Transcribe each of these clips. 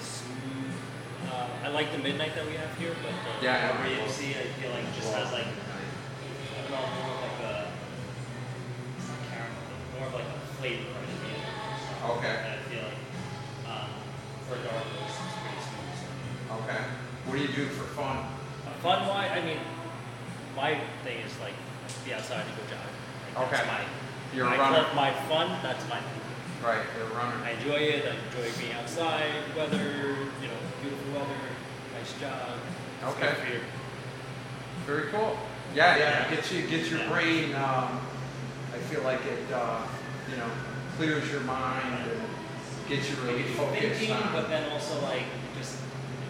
smooth. Uh, I like the midnight that we have here, but uh, Yeah, yeah. AMC I feel like just has like I don't know more of like a it's not caramel, but more of like a flavor right at the end. So Okay. I feel like um, for a dark roast, it's pretty smooth. So. Okay. What do you do for fun? Fun wise, I mean, my thing is like be outside and go jogging. Like, Okay. That's my You're a my, runner. my fun. That's my thing. Right, you're a runner. I enjoy it. I enjoy being outside, weather, you know, beautiful weather, nice job. It's Okay. your- Very cool. Yeah, yeah, Yeah. it gets you, gets your Yeah. brain, um, I feel like it, uh, you know, clears your mind and gets you really focused thinking, on. but then also like just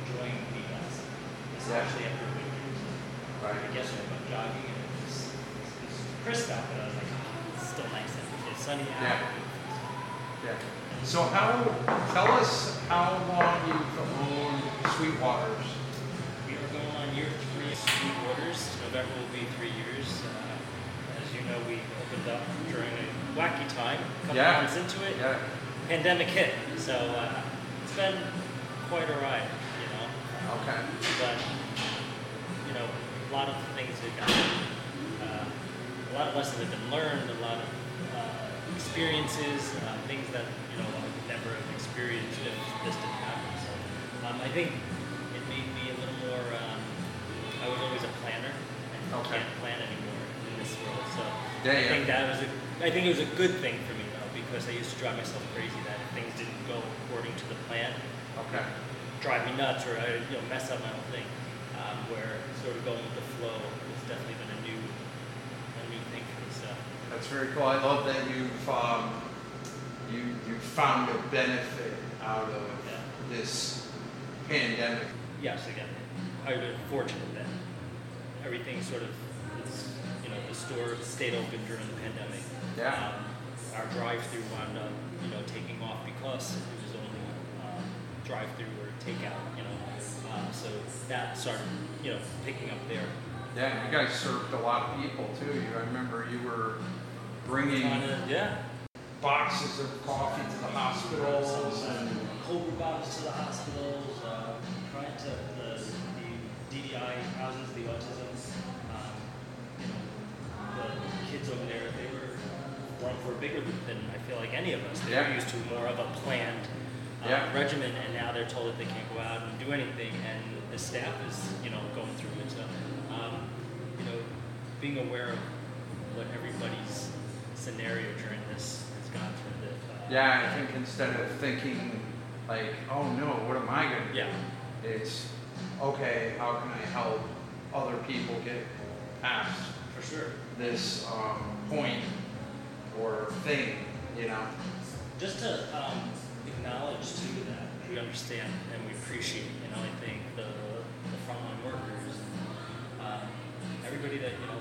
enjoying being outside, especially after winter. Right. I guess when I went jogging and it was, it was crisp out, but I was like, oh, it's still nice. It's sunny out. Yeah. Yeah. So how, tell us how long you've owned Sweetwaters. We are going on year three of Sweet Waters. November will be three years. Uh, as you know, we opened up during a wacky time. A couple Yeah. months into it, Yeah. pandemic hit. So uh, it's been quite a ride, you know. Okay. But you know, a lot of things have uh, a lot of lessons have been learned. A lot of uh, experiences, uh, things that you know I would never have experienced if this didn't happen. So um, I think it made me a little more. Um, I was always a planner, and Okay. can't plan anymore in this world. So Yeah, I yeah. think that was a. I think it was a good thing for me though, because I used to drive myself crazy that if things didn't go according to the plan, Okay. drive me nuts or I, you know mess up my own thing. Um, where sort of going with the flow has definitely been a new a new thing for me. So That's very cool. I love that you've, um, you, you found a benefit out of Yeah. this pandemic. yes, again, I've been fortunate that everything sort of is, you know the store stayed open during the pandemic. Yeah. Um, our drive-through wound up you know taking off because it was only um, drive-through or takeout. You know, um, so that started you know picking up there. Yeah, you guys served a lot of people too. You, I remember you were bringing yeah. boxes of coffee to the hospitals and cold bottles to the hospitals, uh, trying to the, the DDI houses, the autism, um, you know, the kids over there, they were like were bigger than I feel like any of us. They Yeah. were used to more of a planned uh, Yeah. regimen, and now they're told that they can't go out and do anything, and the staff is you know going through it. So, um, you know, being aware of what everybody's scenario during this has gone through. That uh, yeah, I think instead of thinking like, oh no, what am I gonna do? yeah. It's okay, how can I help other people get past For sure. this um, point or thing, you know? Just to um, acknowledge too that we understand and we appreciate, you know, I think the, the frontline workers, um, everybody that, you know,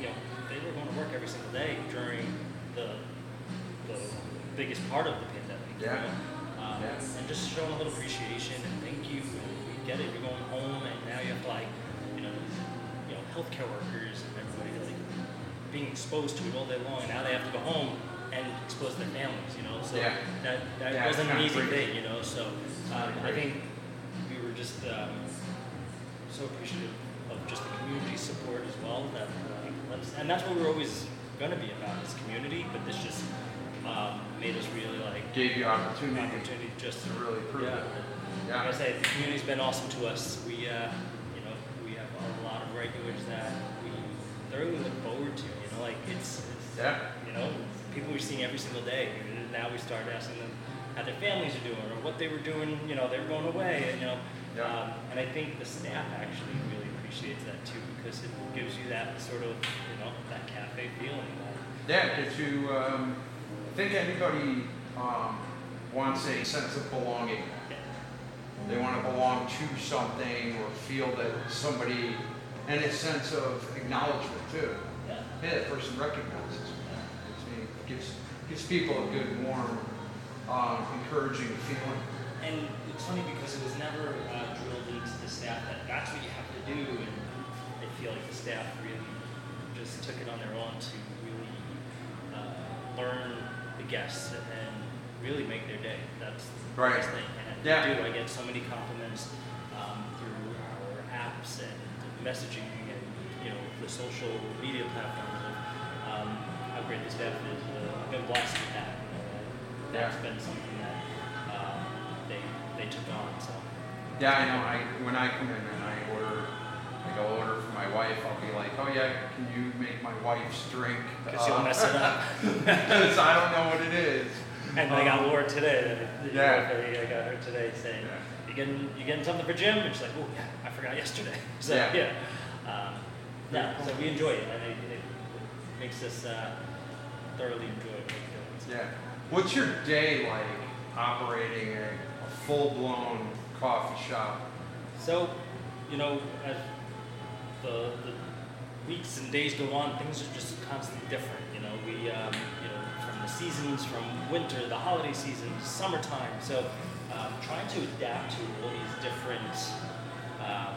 you know, every single day during the, the biggest part of the pandemic. you know? Um, Yeah. And just showing a little appreciation and thank you. And we get it. You're going home and now you have like, you know, you know, healthcare workers and everybody like being exposed to it all day long. And now they have to go home and expose their families. You know, so Yeah. that that Yeah, wasn't an crazy. thing. You know, so um, I think we were just um, so appreciative of just the community support as well. That like, let's, and that's what we're always going to be about is community. But this just um, made us really like Gave you opportunity. opportunity just to really prove yeah. it. Like I Yeah. say, the community's been awesome to us. We, uh, you know, we have a lot of regulars that we thoroughly look forward to. You know, like it's, it's Yeah. you know, people we're seeing every single day. And now we start asking them how their families are doing or what they were doing. You know, they were going away. And, you know, Yeah. um, and I think the staff actually really appreciates that too because it gives you that sort of, you know, that cafe feeling. Yeah, did you, um, I think anybody um, wants a sense of belonging. yeah. They want to belong to something or feel that somebody, and a sense of acknowledgement too. Yeah. Hey, that person recognizes me. Me- gives, gives people a good, warm, um, encouraging feeling. And it's funny because it was never uh, drilled into the staff that that's what you have to do, and I feel like the staff really just took it on their own to really uh, learn the guests and really make their day. That's the Right. best thing. And Yeah. I do. I get so many compliments um, through our apps and messaging and you know the social media platforms of um, how great the staff is. Uh, I've been blessed with that. You know, that's been something that uh, they they took on. So Yeah, I know. I when I come in and I order, like I'll order for my wife. I'll be like, oh yeah, can you make my wife's drink? because you'll Uh, mess it up. Because I don't know what it is. And I got Um, Laura today. that- Yeah. I got her today saying, Yeah. "You getting you getting something for Jim?" And she's like, "Oh yeah, I forgot yesterday." So Yeah. yeah, um, yeah. So we enjoy it, and it, it makes us uh, thoroughly enjoy what we're doing. Yeah. What's your day like operating a, a full-blown coffee shop? So, you know, as the, the weeks and days go on, things are just constantly different. You know, we, um, you know, from the seasons, from winter, the holiday season, summertime. So, um, trying to adapt to all these different, um,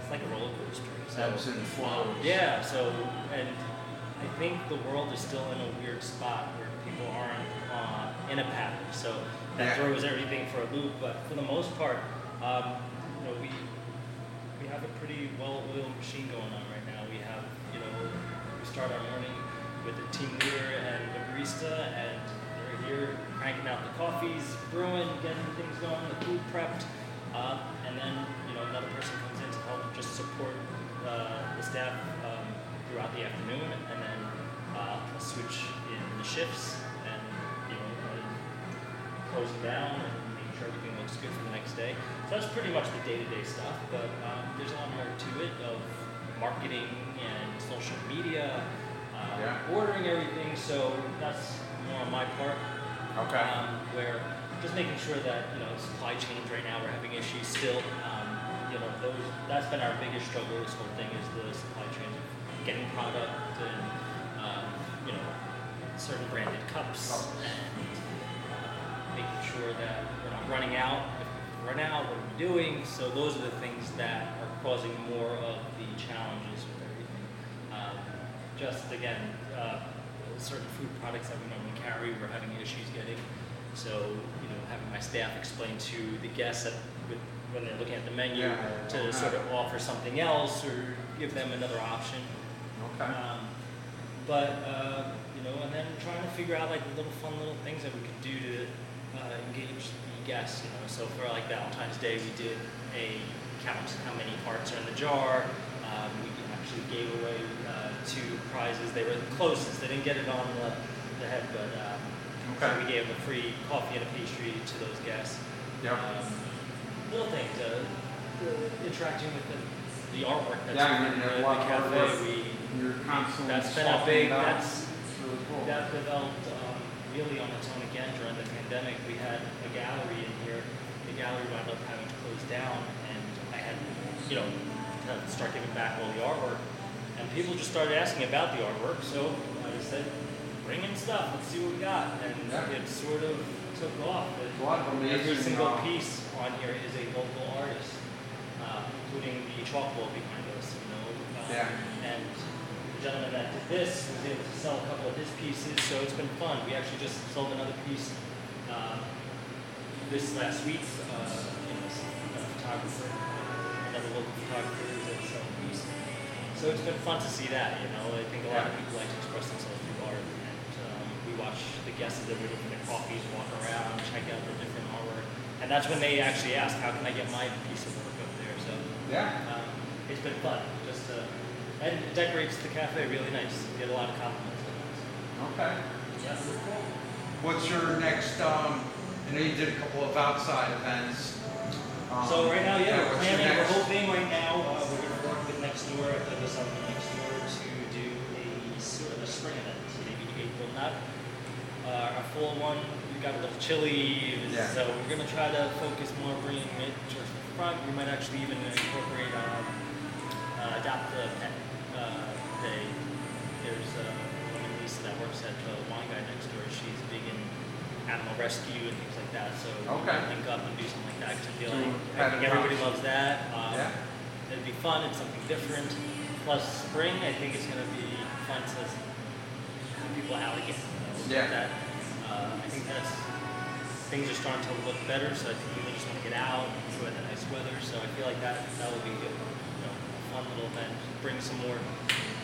it's like a roller coaster. So, Ebbs and flows. um, yeah. So, and I think the world is still in a weird spot people aren't uh, in a pattern. So that Yeah. throws everything for a loop. But for the most part, um, you know, we we have a pretty well-oiled machine going on right now. We have, you know, we start our morning with the team leader and the barista, and they're here cranking out the coffees, brewing, getting things going, the food prepped, uh, and then you know another person comes in to help just support uh, the staff um, throughout the afternoon, and then uh, a switch in the shifts, and you know. Closing down and making sure everything looks good for the next day. So that's pretty much the day-to-day stuff. But um, there's a lot more to it of marketing and social media, uh, Yeah. ordering everything. So that's more on my part. Okay. Um, where just making sure that you know supply chains right now we're having issues still. Um, you know those that's been our biggest struggle. This whole thing is the supply chains of getting product and um, you know certain branded cups and uh, making sure that we're not running out. If we run out, what are we doing? So those are the things that are causing more of the challenges with everything. Um, just again, uh, certain food products that we normally carry, we're having issues getting. So you know, having my staff explain to the guests that with, when they're looking at the menu Yeah, to sort of offer something else or give them another option. Okay. Um, but uh, you know, and then trying to figure out like little fun little things that we could do to uh, engage the guests. You know, so for like Valentine's Day, we did a count how many hearts are in the jar. Um, we actually gave away uh, two prizes. They were the closest. They didn't get it on the, the head, but um, so we gave a free coffee and a pastry to those guests. Yep. Um, little things, uh, interacting with the, the artwork that's Yeah, in the, the cafe. We You're constantly that's been a big. That's really cool. that developed um, really on its own again during the pandemic. We had a gallery in here. The gallery wound up having to close down, and I had, you know, to start giving back all the artwork. And people just started asking about the artwork, so I just said, bring in stuff. Let's see what we got. And Yeah. it sort of took off. It- A lot of. Every single uh, piece on here is a local artist, uh, including the chalkboard behind us. You know, um, Yeah. and gentleman that did this was able to sell a couple of his pieces, so it's been fun. We actually just sold another piece uh, this last week. Uh, you know, a photographer, another local photographer able to sell a piece. So it's been fun to see that. You know, I think a lot of people like to express themselves through art, and um, we watch the guests as they're waiting for their coffees, walk around, check out the different artwork, and that's when they actually ask, "How can I get my piece of work up there?" So Yeah. um, it's been fun, it decorates the cafe really nice. Get a lot of compliments. Okay. Yeah. What's your next? Um, I know you did a couple of outside events. Um, So right now, yeah, we're planning. We're hoping right now uh, we're going to work with next door, the summer next door, to do a sort of a spring event, so maybe April, not uh, a full one. We've got a little chilly, Yeah. so we're going to try to focus more bringing it front. We might actually even incorporate um, uh, adopt the pet uh, day. There's a woman Lisa that works at the wine guy next door. She's big in animal rescue and things like that. So Okay. might link up and do something like that. 'cause I feel like I think everybody loves that. Um, Yeah. It'd be fun. It's something different. Plus spring, I think it's going to be fun to have people out again. You know, Yeah. That, uh, I think that's things are starting to look better. So I think people just want to get out, enjoy the nice weather. So I feel like that that will be good. You know, a fun little event. Bring some more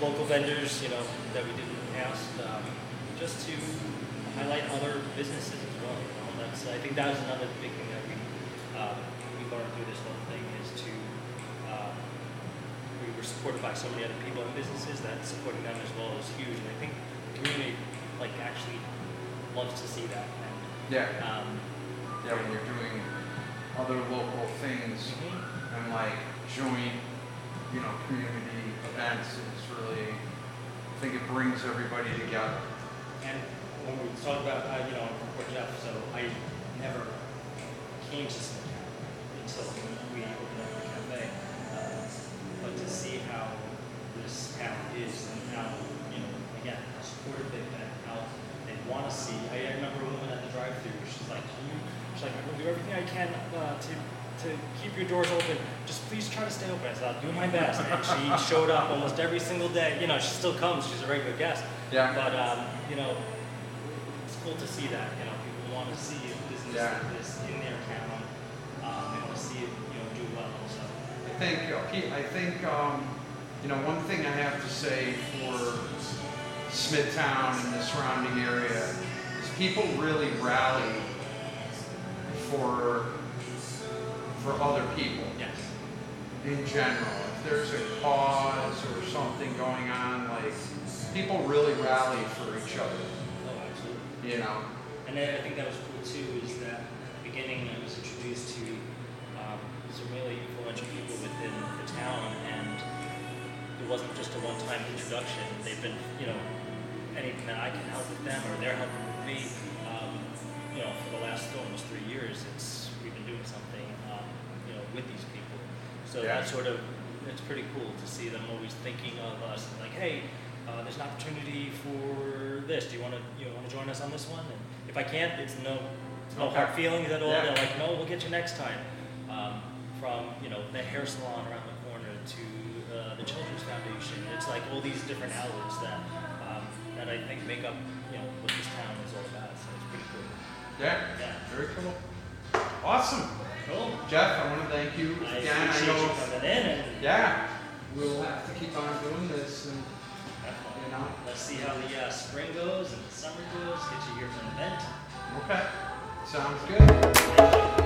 local vendors. You know that we did in the past, um, just to highlight other businesses as well. You know, that's I think that was another big thing that we um, we learned through this whole thing is to um, we were supported by so many other people and businesses that supporting them as well is huge. And I think the community like actually loves to see that. And, Yeah, um, yeah, when you're doing other local things and like joint, you know, community events, it's really, I think it brings everybody together. and when we talked about, uh, you know, for Jeff, so I never came to Smith until we opened up the cafe. Uh, but to see how this town is and how, you know, again, how supportive they've been, how they want to see. I, I remember a woman at the drive-through, she's like, "Can you, she's like, I will do everything I can uh, to, to keep your doors open. Just please try to stay open. I said, I'll do my best. And she showed up almost every single day. You know, she still comes. She's a regular guest. Yeah. But, um, you know, it's cool to see that. You know, people want to see a business Yeah. like this in their town. Um, they want to see it, you know, do well. So, I think, uh, I think, um, you know, one thing I have to say for Smithtown and the surrounding area is people really rally for, for other people yes. in general. If there's a cause or something going on, like, people really rally for each other, Oh, absolutely. you know? And then I think that was cool too, is that at the beginning I was introduced to um, some really influential people within the town, and it wasn't just a one-time introduction. They've been, you know, anything that I can help with them or they're helping with me. Um, you know, for the last almost three years, it's we've been doing something, with these people. So Yeah. that's sort of it's pretty cool to see them always thinking of us and like, hey, uh, there's an opportunity for this. Do you want to you want to join us on this one? And if I can't, it's no no Okay. hard feelings at all. Yeah. They're like, no, we'll get you next time. Um, from you know the hair salon around the corner to uh, the Children's Foundation, it's like all these different outlets that um, that I think make up you know what this town is all about. So it's pretty cool. Yeah, Yeah. very cool. Awesome. Cool. Jeff, I want to thank you I again. I know, coming in yeah, we'll have to keep on doing this and, you know, Let's see how the uh, spring goes and the summer goes. Get you here for an event. okay, sounds good.